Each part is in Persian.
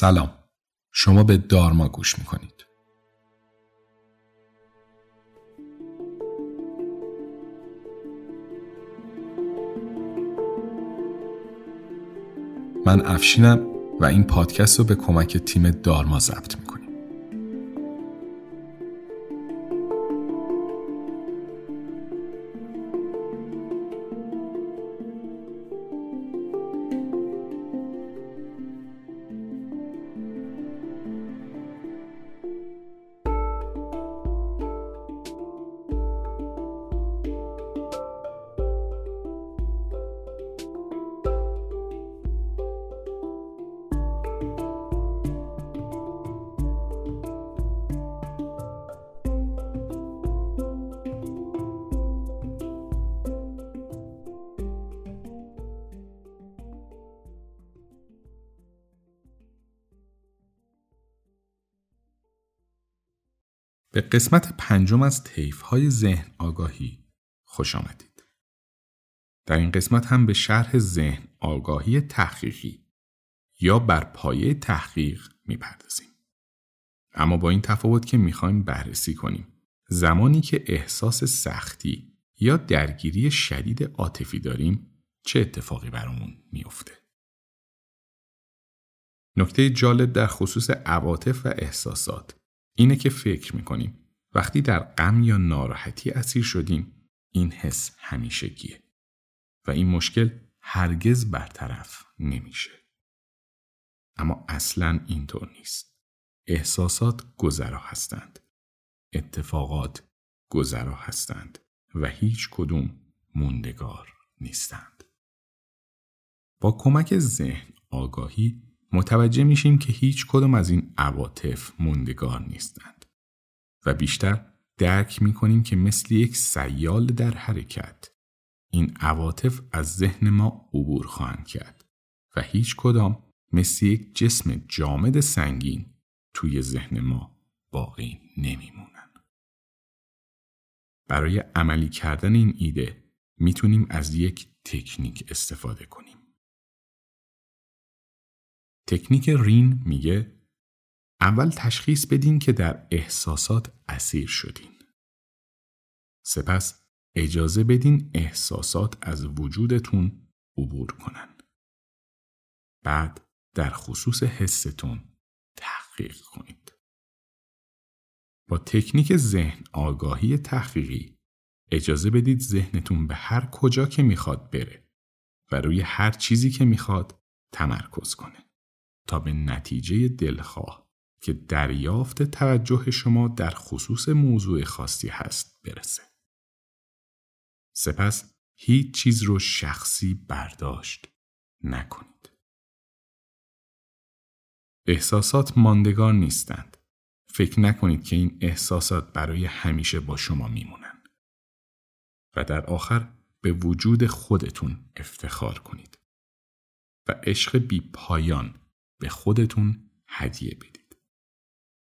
سلام. شما به دارما گوش می‌کنید. من افشینم و این پادکست رو به کمک تیم دارما ضبط می‌کنم. به قسمت پنجم از طیف های ذهن آگاهی خوش آمدید. در این قسمت هم به شرح ذهن آگاهی تحقیقی یا بر پایه تحقیق می‌پردازیم. اما با این تفاوت که می‌خوایم بررسی کنیم زمانی که احساس سختی یا درگیری شدید عاطفی داریم چه اتفاقی برامون میافته. نکته جالب در خصوص عواطف و احساسات اینه که فکر می‌کنیم وقتی در غم یا ناراحتی اسیر شدیم این حس همیشگیه و این مشکل هرگز برطرف نمیشه. اما اصلا اینطور نیست. احساسات گذرا هستند. اتفاقات گذرا هستند و هیچ کدوم موندگار نیستند. با کمک ذهن آگاهی متوجه میشیم که هیچ کدوم از این عواطف موندگار نیستند و بیشتر درک می‌کنیم که مثل یک سیال در حرکت این عواطف از ذهن ما عبور خواهند کرد و هیچ کدام مثل یک جسم جامد سنگین توی ذهن ما باقی نمیمونن. برای عملی کردن این ایده می‌تونیم از یک تکنیک استفاده کنیم. تکنیک رین میگه اول تشخیص بدین که در احساسات اسیر شدین. سپس اجازه بدین احساسات از وجودتون عبور کنن. بعد در خصوص حستون تحقیق کنید. با تکنیک ذهن آگاهی تحقیقی اجازه بدید ذهنتون به هر کجا که می‌خواد بره و روی هر چیزی که می‌خواد تمرکز کنه. تا به نتیجه دلخواه که دریافت توجه شما در خصوص موضوع خاصی هست برسه. سپس هیچ چیز رو شخصی برداشت نکنید. احساسات ماندگار نیستند. فکر نکنید که این احساسات برای همیشه با شما میمونند. و در آخر به وجود خودتون افتخار کنید. و عشق بی پایان به خودتون هدیه بدید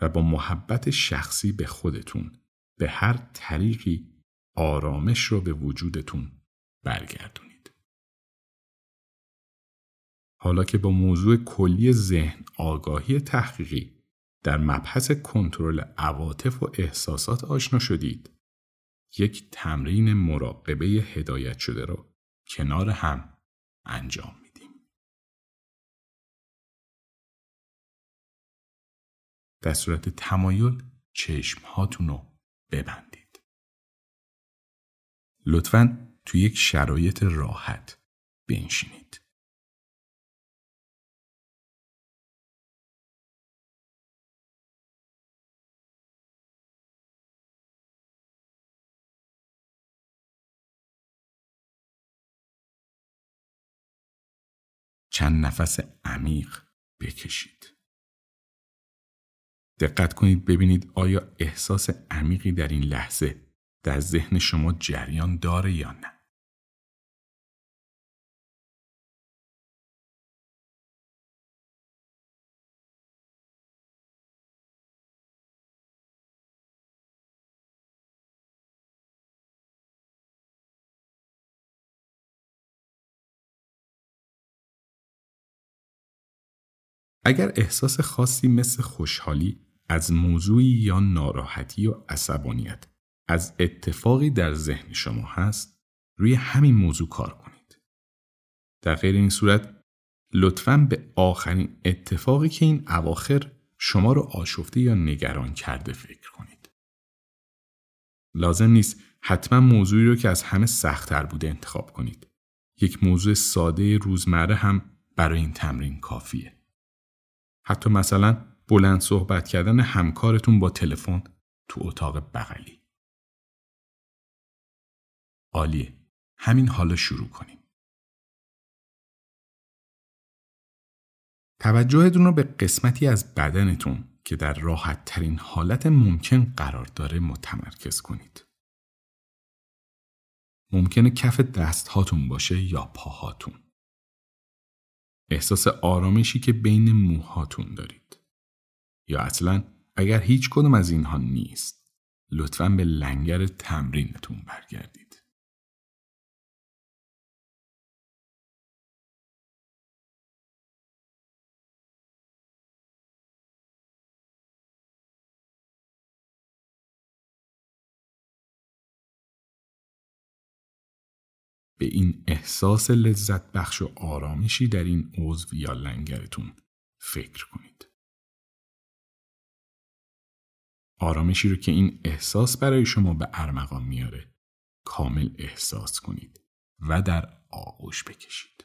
و با محبت شخصی به خودتون به هر طریقی آرامش رو به وجودتون برگردونید. حالا که با موضوع کلی ذهن آگاهی تحقیقی در مبحث کنترل عواطف و احساسات آشنا شدید، یک تمرین مراقبه هدایت شده را کنار هم انجام در صورت تمایل چشم هاتون رو ببندید. لطفا تو یک شرایط راحت بنشینید. چند نفس عمیق بکشید. دقت کنید ببینید آیا احساس عمیقی در این لحظه در ذهن شما جریان داره یا نه. اگر احساس خاصی مثل خوشحالی از موضوعی یا ناراحتی و عصبانیت از اتفاقی در ذهن شما هست روی همین موضوع کار کنید. در غیر این صورت لطفاً به آخرین اتفاقی که این اواخر شما رو آشفته یا نگران کرده فکر کنید. لازم نیست حتما موضوعی رو که از همه سختتر بوده انتخاب کنید. یک موضوع ساده روزمره هم برای این تمرین کافیه. حتی مثلا بلند صحبت کردن همکارتون با تلفن تو اتاق بغلی. عالیه. همین حالا شروع کنیم. توجهتون رو به قسمتی از بدنتون که در راحت ترین حالت ممکن قرار داره متمرکز کنید. ممکنه کف دست هاتون باشه یا پاهاتون. احساس آرامشی که بین موهاتون دارید. یا اصلا اگر هیچ کدوم از اینها نیست لطفا به لنگر تمرینتون برگردید. به این احساس لذت بخش و آرامشی در این عضو یا لنگرتون فکر کنید. آرامشی رو که این احساس برای شما به ارمغان میاره کامل احساس کنید و در آغوش بکشید.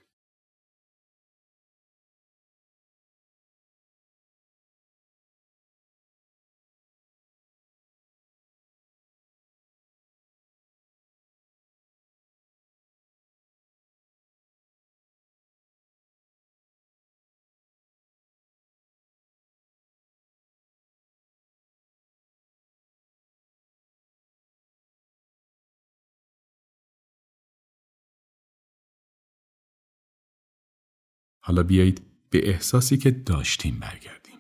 حالا بیایید به احساسی که داشتیم برگردیم.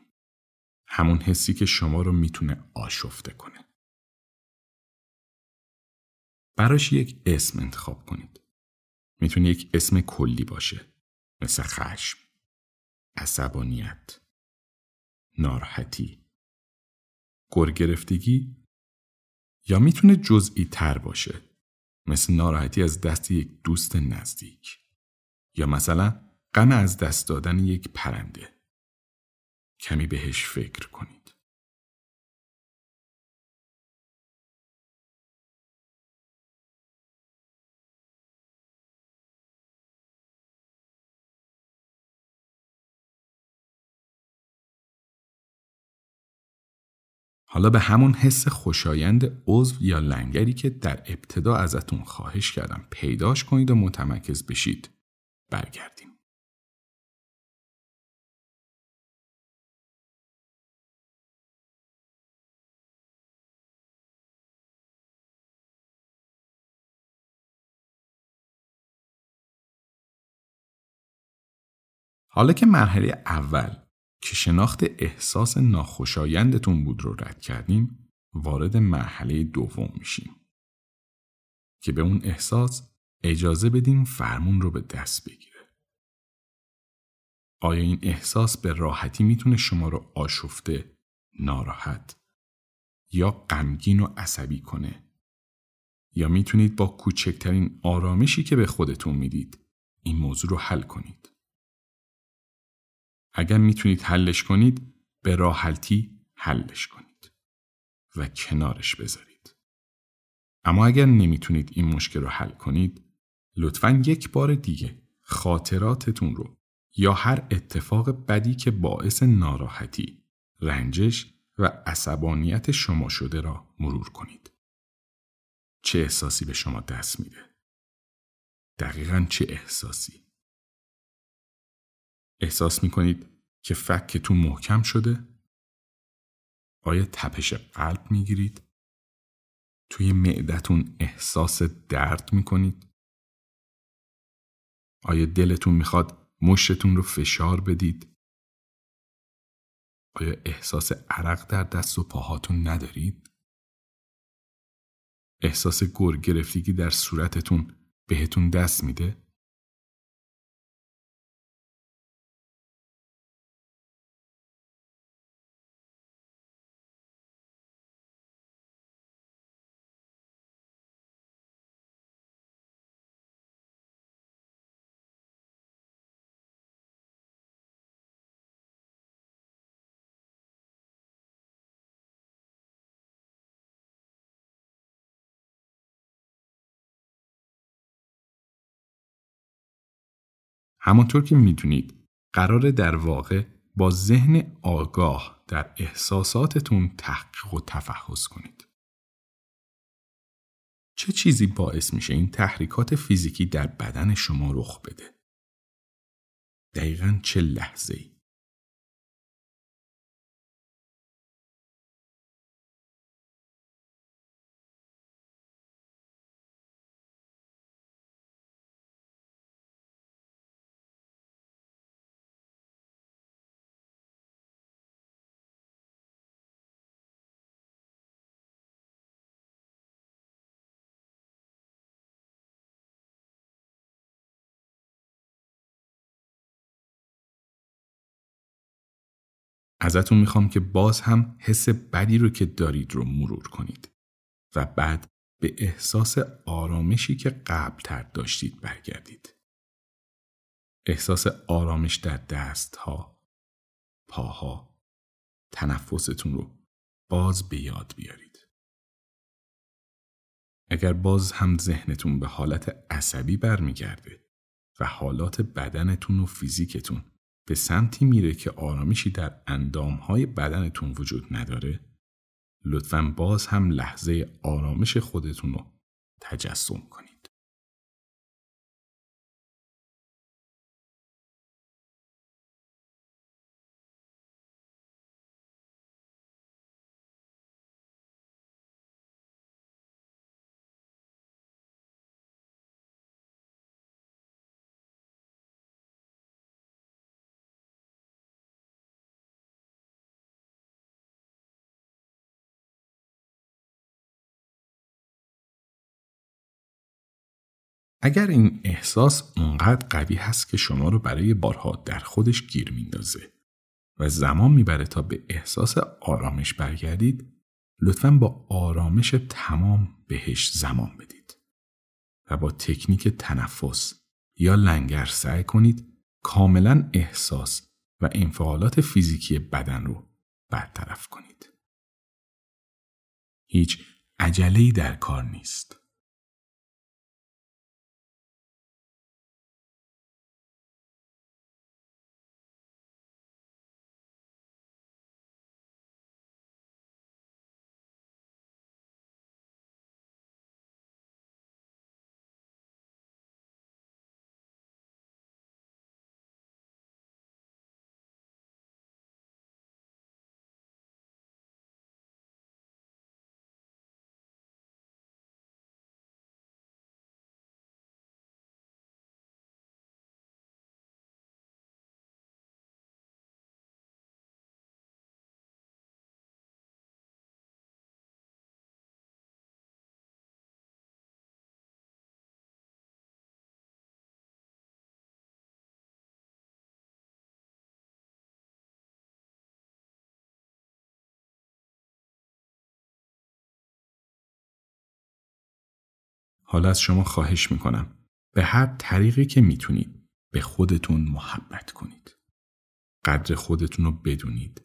همون حسی که شما رو می‌تونه آشفته کنه. براش یک اسم انتخاب کنید. می‌تونه یک اسم کلی باشه. مثل خشم، عصبانیت، ناراحتی، گرگرفتگی یا می‌تونه جزئی تر باشه. مثل ناراحتی از دست یک دوست نزدیک. یا مثلا غم از دست دادن یک پرنده. کمی بهش فکر کنید. حالا به همون حس خوشایند عضو یا لنگری که در ابتدا ازتون خواهش کردم پیداش کنید و متمرکز بشید برگردیم. حالا که مرحله اول که شناخت احساس ناخوشایندتون بود رو رد کردیم وارد مرحله دوم میشیم که به اون احساس اجازه بدیم فرمون رو به دست بگیره. آیا این احساس به راحتی می‌تونه شما رو آشفته، ناراحت یا غمگین و عصبی کنه؟ یا می‌تونید با کوچکترین آرامشی که به خودتون می‌دید این موضوع رو حل کنید؟ اگر می‌تونید حلش کنید به راحتی حلش کنید و کنارش بذارید. اما اگر نمی‌تونید این مشکل رو حل کنید لطفا یک بار دیگه خاطراتتون رو یا هر اتفاق بدی که باعث ناراحتی، رنجش و عصبانیت شما شده را مرور کنید. چه احساسی به شما دست میده؟ دقیقا چه احساسی؟ احساس می کنید که فکتون محکم شده؟ آیا تپش قلب می گیرید؟ توی معدتون احساس درد می کنید؟ آیا دلتون می‌خواد مشتتون رو فشار بدید؟ آیا احساس عرق در دست و پاهاتون ندارید؟ احساس گر گرفتگی در صورتتون بهتون دست میده؟ همانطور که می‌دونید قرار در واقع با ذهن آگاه در احساساتتون تحقیق و تفحص کنید. چه چیزی باعث میشه این تحریکات فیزیکی در بدن شما رخ بده؟ دقیقا چه لحظه ای؟ ازتون می‌خوام که باز هم حس بدی رو که دارید رو مرور کنید و بعد به احساس آرامشی که قبلتر داشتید برگردید. احساس آرامش در دستها، پاها، تنفستون رو باز به یاد بیارید. اگر باز هم ذهنتون به حالت عصبی برمیگرده و حالات بدنتون و فیزیکتون به سمتی میره که آرامشی در اندامهای بدنتون وجود نداره لطفا باز هم لحظه آرامش خودتون رو تجسم کنید. اگر این احساس اونقدر قوی هست که شما رو برای بارها در خودش گیر میندازه و زمان می‌بره تا به احساس آرامش برگردید لطفا با آرامش تمام بهش زمان بدید و با تکنیک تنفس یا لنگر سعی کنید کاملا احساس و انفعالات فیزیکی بدن رو برطرف کنید. هیچ عجله‌ای در کار نیست. حالا از شما خواهش می‌کنم به هر طریقی که می‌تونید به خودتون محبت کنید. قدر خودتون رو بدونید.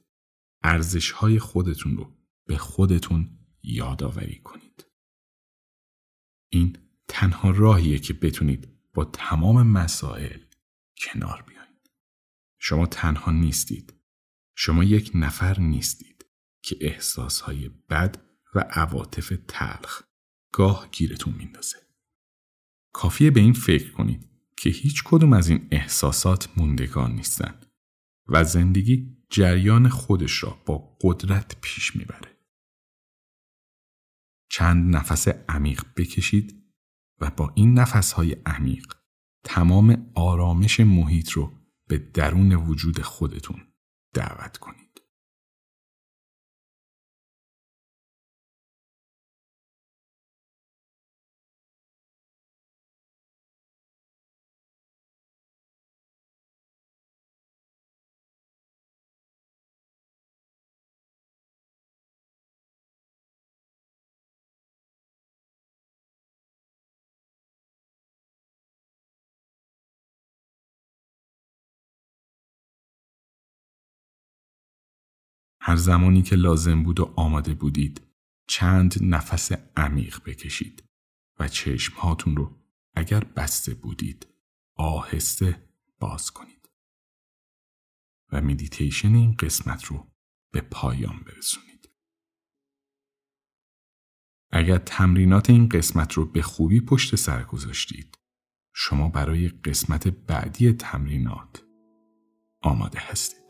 ارزش های خودتون رو به خودتون یادآوری کنید. این تنها راهیه که بتونید با تمام مسائل کنار بیایید. شما تنها نیستید. شما یک نفر نیستید که احساسهای بد و عواطف تلخ گاه گیرتون میندازه. کافیه به این فکر کنید که هیچ کدوم از این احساسات موندگان نیستن و زندگی جریان خودش را با قدرت پیش می‌بره. چند نفس عمیق بکشید و با این نفسهای عمیق تمام آرامش محیط رو به درون وجود خودتون دعوت کنید. هر زمانی که لازم بود و آماده بودید چند نفس عمیق بکشید و چشم هاتون رو اگر بسته بودید آهسته باز کنید و مدیتیشن این قسمت رو به پایان برسونید. اگر تمرینات این قسمت رو به خوبی پشت سر گذاشتید شما برای قسمت بعدی تمرینات آماده هستید.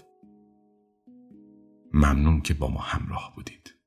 ممنون که با ما همراه بودید.